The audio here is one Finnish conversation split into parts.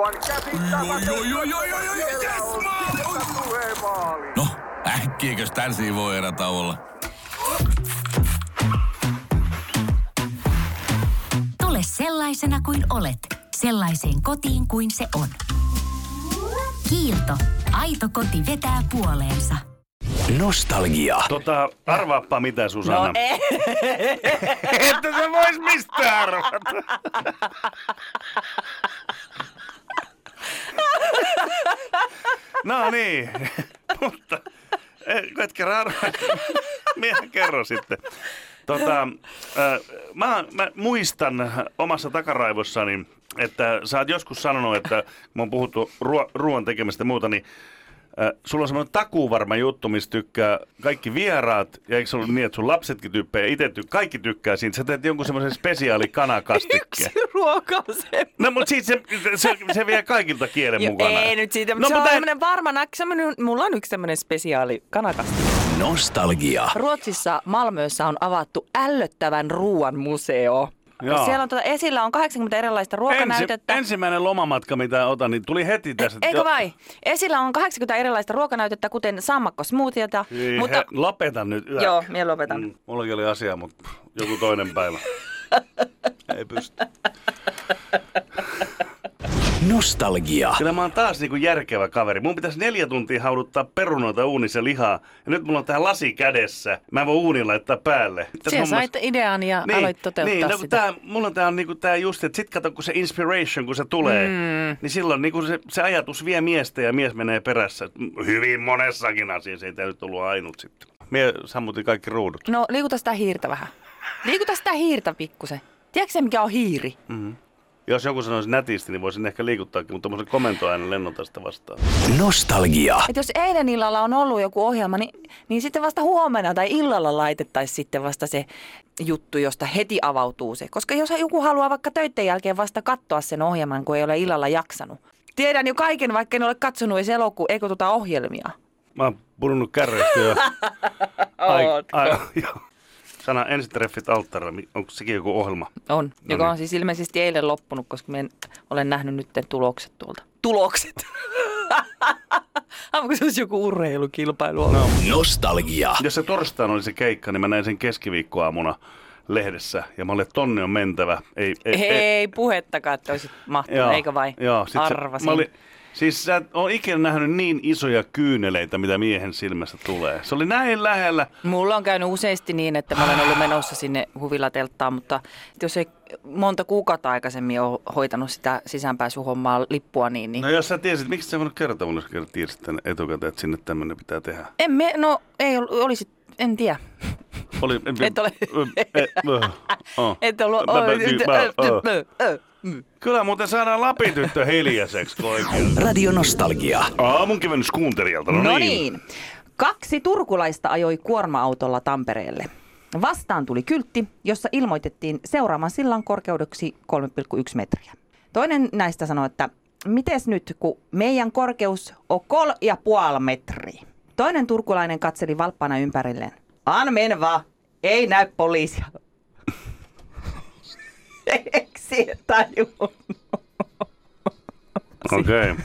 Aivan käsittämätöntä. Oi, oi, oi, oi, oi, Siellä yes, on maali! sieltä tulee maali. No, äkkiäkös tän voi erä olla? Tule sellaisena kuin olet, sellaiseen kotiin kuin se on. Kiilto. Aito koti vetää puoleensa. Nostalgia. Tota, arvaappa mitä Susanna. No ei. Että se vois mistään arvata. no niin, mutta eh, et kerran arvaa. Minä kerron sitten. Tota, äh, mä, mä muistan omassa takaraivossani, että sä oot joskus sanonut, että kun oon puhuttu ruo- ruoan tekemistä ja muuta, niin äh, sulla on semmoinen takuvarma juttu, missä tykkää kaikki vieraat, ja eikö se ollut niin, että sun lapsetkin tykkää, ja itse ty- kaikki tykkää siitä. Sä teet jonkun semmoisen spesiaali kanakastikkeen. Yksi ruoka on se. No, mutta siitä se, se, se vie kaikilta kielen Jo, mukana. ei nyt siitä, No, mutta se on mutta en- tämmöinen varma näkki. Semmoinen, mulla on yksi tämmöinen spesiaali kanakasti. Nostalgia. Ruotsissa Malmössä on avattu ällöttävän ruoan museo. Joo. Siellä on tuota, esillä on 80 erilaista ruokanäytettä. Ensi, ensimmäinen lomamatka, mitä otan, niin tuli heti tässä. E- Eikö vai? Esillä on 80 erilaista ruokanäytettä, kuten sammakkosmoothiota. Ei, mutta he, lopeta nyt. Yök. Joo, minä lopetan. Mm, mullakin oli asia, mutta joku toinen päivä. Ei pysty. Nostalgia. Kyllä mä oon taas niinku järkevä kaveri. Mun pitäisi neljä tuntia hauduttaa perunoita uunissa lihaa. Ja nyt mulla on tää lasi kädessä. Mä en voi uunin laittaa päälle. Siellä hommassa- sait idean ja niin, aloit toteuttaa niin, no, sitä. tää, mulla on tää, on niinku tää just, että sit kato kun se inspiration, kun se tulee, mm. niin silloin niinku se, se ajatus vie miestä ja mies menee perässä. Hyvin monessakin asiassa, ei tää nyt ollut ainut sitten. Mie sammutin kaikki ruudut. No liikuta sitä hiirtä vähän. Liikuta sitä hiirtä pikkusen. Tiedätkö se, mikä on hiiri? Jos joku sanoisi nätisti, niin voisin ehkä liikuttaakin, mutta tuommoisen komentoäänen lennota sitä vastaan. Nostalgia. Et jos eilen illalla on ollut joku ohjelma, niin, niin sitten vasta huomenna tai illalla laitettaisiin sitten vasta se juttu, josta heti avautuu se. Koska jos joku haluaa vaikka töiden jälkeen vasta katsoa sen ohjelman, kun ei ole illalla jaksanut. Tiedän jo kaiken, vaikka en ole katsonut edes elokuun, eikö tuota ohjelmia. Mä oon pudonnut kärreistä jo. Ai, Ootko? ai, joo. Sana ensitreffit alttarilla, onko sekin joku ohjelma? On, No joka niin. on siis ilmeisesti eilen loppunut, koska en, olen nähnyt nyt tulokset tuolta. Tulokset! Onko se olisi joku urheilukilpailu? No. Nostalgia. Jos se torstaina oli se keikka, niin mä näin sen keskiviikkoaamuna lehdessä. Ja mä olin, että tonne on mentävä. Ei, ei, Ei puhettakaan, että olisit mahtunut, eikö vai? Joo, sit Arvasin. Se, mä olin, siis sä et ole ikinä nähnyt niin isoja kyyneleitä, mitä miehen silmästä tulee. Se oli näin lähellä. Mulla on käynyt useasti niin, että mä olen ollut menossa sinne huvilatelttaan, mutta jos ei monta kuukautta aikaisemmin ole hoitanut sitä sisäänpääsyhommaa lippua, niin, niin No jos sä tiesit, miksi sä voinut kertoa mulle, jos tiesit tänne etukäteen, että sinne tämmöinen pitää tehdä? en me, no ei ol- olisi, en tiedä. Oli, Et ole-. Et ollut. Kyllä muuten saadaan Lapin tyttö hiljaiseksi oikein. Radio Nostalgia. Aamun kevennys kuuntelijalta. No, No niin. Kaksi turkulaista ajoi kuorma-autolla Tampereelle. Vastaan tuli kyltti, jossa ilmoitettiin seuraavan sillan korkeudeksi 3,1 metriä. Toinen näistä sanoi, että mites nyt, kun meidän korkeus on kol ja puoli metriä. Toinen turkulainen katseli valppana ympärilleen. An men va, ei näy poliisia. Eikö tajunnut? Okei. Okay.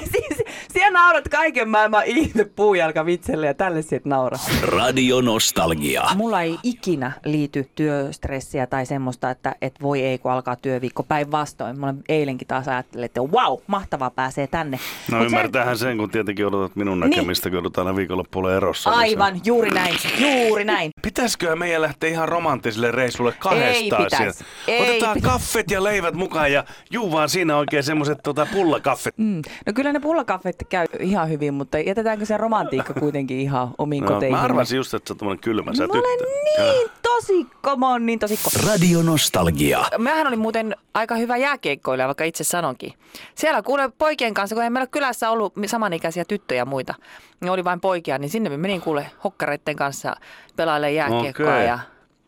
siis, siellä naurat kaiken maailman ihme puujalkavitselle ja tälle sit nauraa. Radio Nostalgia. Mulla ei ikinä liity työstressiä tai semmoista, että et voi ei kun alkaa työviikko päinvastoin. Mulla eilenkin taas ajattelin, että wow, mahtavaa pääsee tänne. No Mut ymmärtäähän sen, kun tietenkin odotat minun näkemistä, kun joudutaan aina viikonloppuilla erossa. niin se- Aivan, juuri näin, juuri näin. Pitäisikö meidän lähteä ihan romanttiselle reissulle kahdestaan? Ei Otetaan pitäis. kaffet ja leivät mukaan ja juu vaan siinä oikein semmoiset tota, pullakaffet. Mm. No kyllä ne pullakaffet käy ihan hyvin, mutta jätetäänkö se romantiikka kuitenkin ihan omiin No, koteihin? mä arvasin just, että sä oot kylmä sä Mä olen niin tosikko, mä oon niin tosikko. Radio Nostalgia. Mähän oli muuten aika hyvä jääkiekkoilija, vaikka itse sanonkin. Siellä kuule poikien kanssa, kun ei meillä kylässä ollut samanikäisiä tyttöjä ja muita, niin oli vain poikia, niin sinne me menin kuule hokkareitten kanssa pelailemaan jääkiekkoa. Okei. Ja,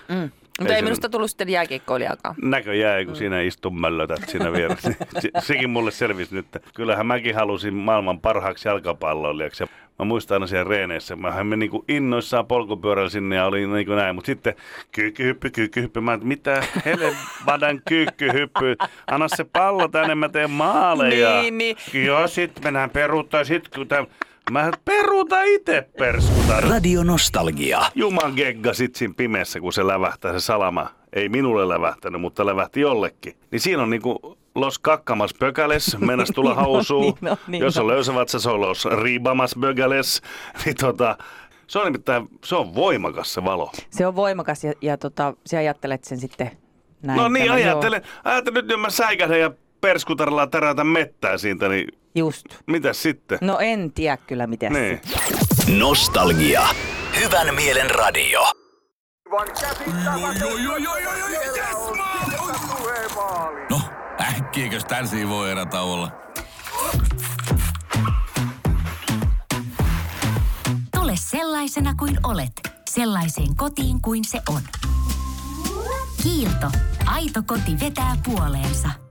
mm. Mutta ei se- minusta tullut sitten jääkiekkoilijakaan. näköjään, kun siinä istun möllötät siinä vieressä. Se- Sekin mulle selvisi nyt. Kyllähän mäkin halusin maailman parhaaksi jalkapalloilijaksi. Ja Mä muistan aina siellä reeneissä. Mähän me niinku innoissaan polkupyörällä sinne ja oli niinku näin. Mutta sitten kyykkyhyppy, kyykkyhyppy. Mä mitä helvadan kyykkyhyppy. Anna se pallo tänne, mä teen maaleja. Niin, niin. Joo, sit mennään peruuttaa. Sit kun täm... Mä peruuta itse perskuta. Radio Nostalgia. Juman gegga sit siinä pimeässä, kun se lävähtää se salama. Ei minulle lävähtänyt, mutta lävähti jollekin. Niin siinä on niinku los kakkamas pökäles, mennäs tulla Niin niin on, niin Jos on. löysävatsa, se on los riibamas pökäles. Niin tota, se on nimittäin, se on voimakas se valo. Se on voimakas ja, ja tota, sä ajattelet sen sitten näin. no niin, ajattelen, ajattelen nyt, jos mä säikähdän ja perskutarilla tärätä mettää siitä, niin Just. mitäs sitten? No en tiedä kyllä miten Niin. Nostalgia. Hyvän mielen radio. No, äkkiäkös tän voi erätä olla? Tule sellaisena kuin olet, sellaiseen kotiin kuin se on. Kiilto. Aito koti vetää puoleensa.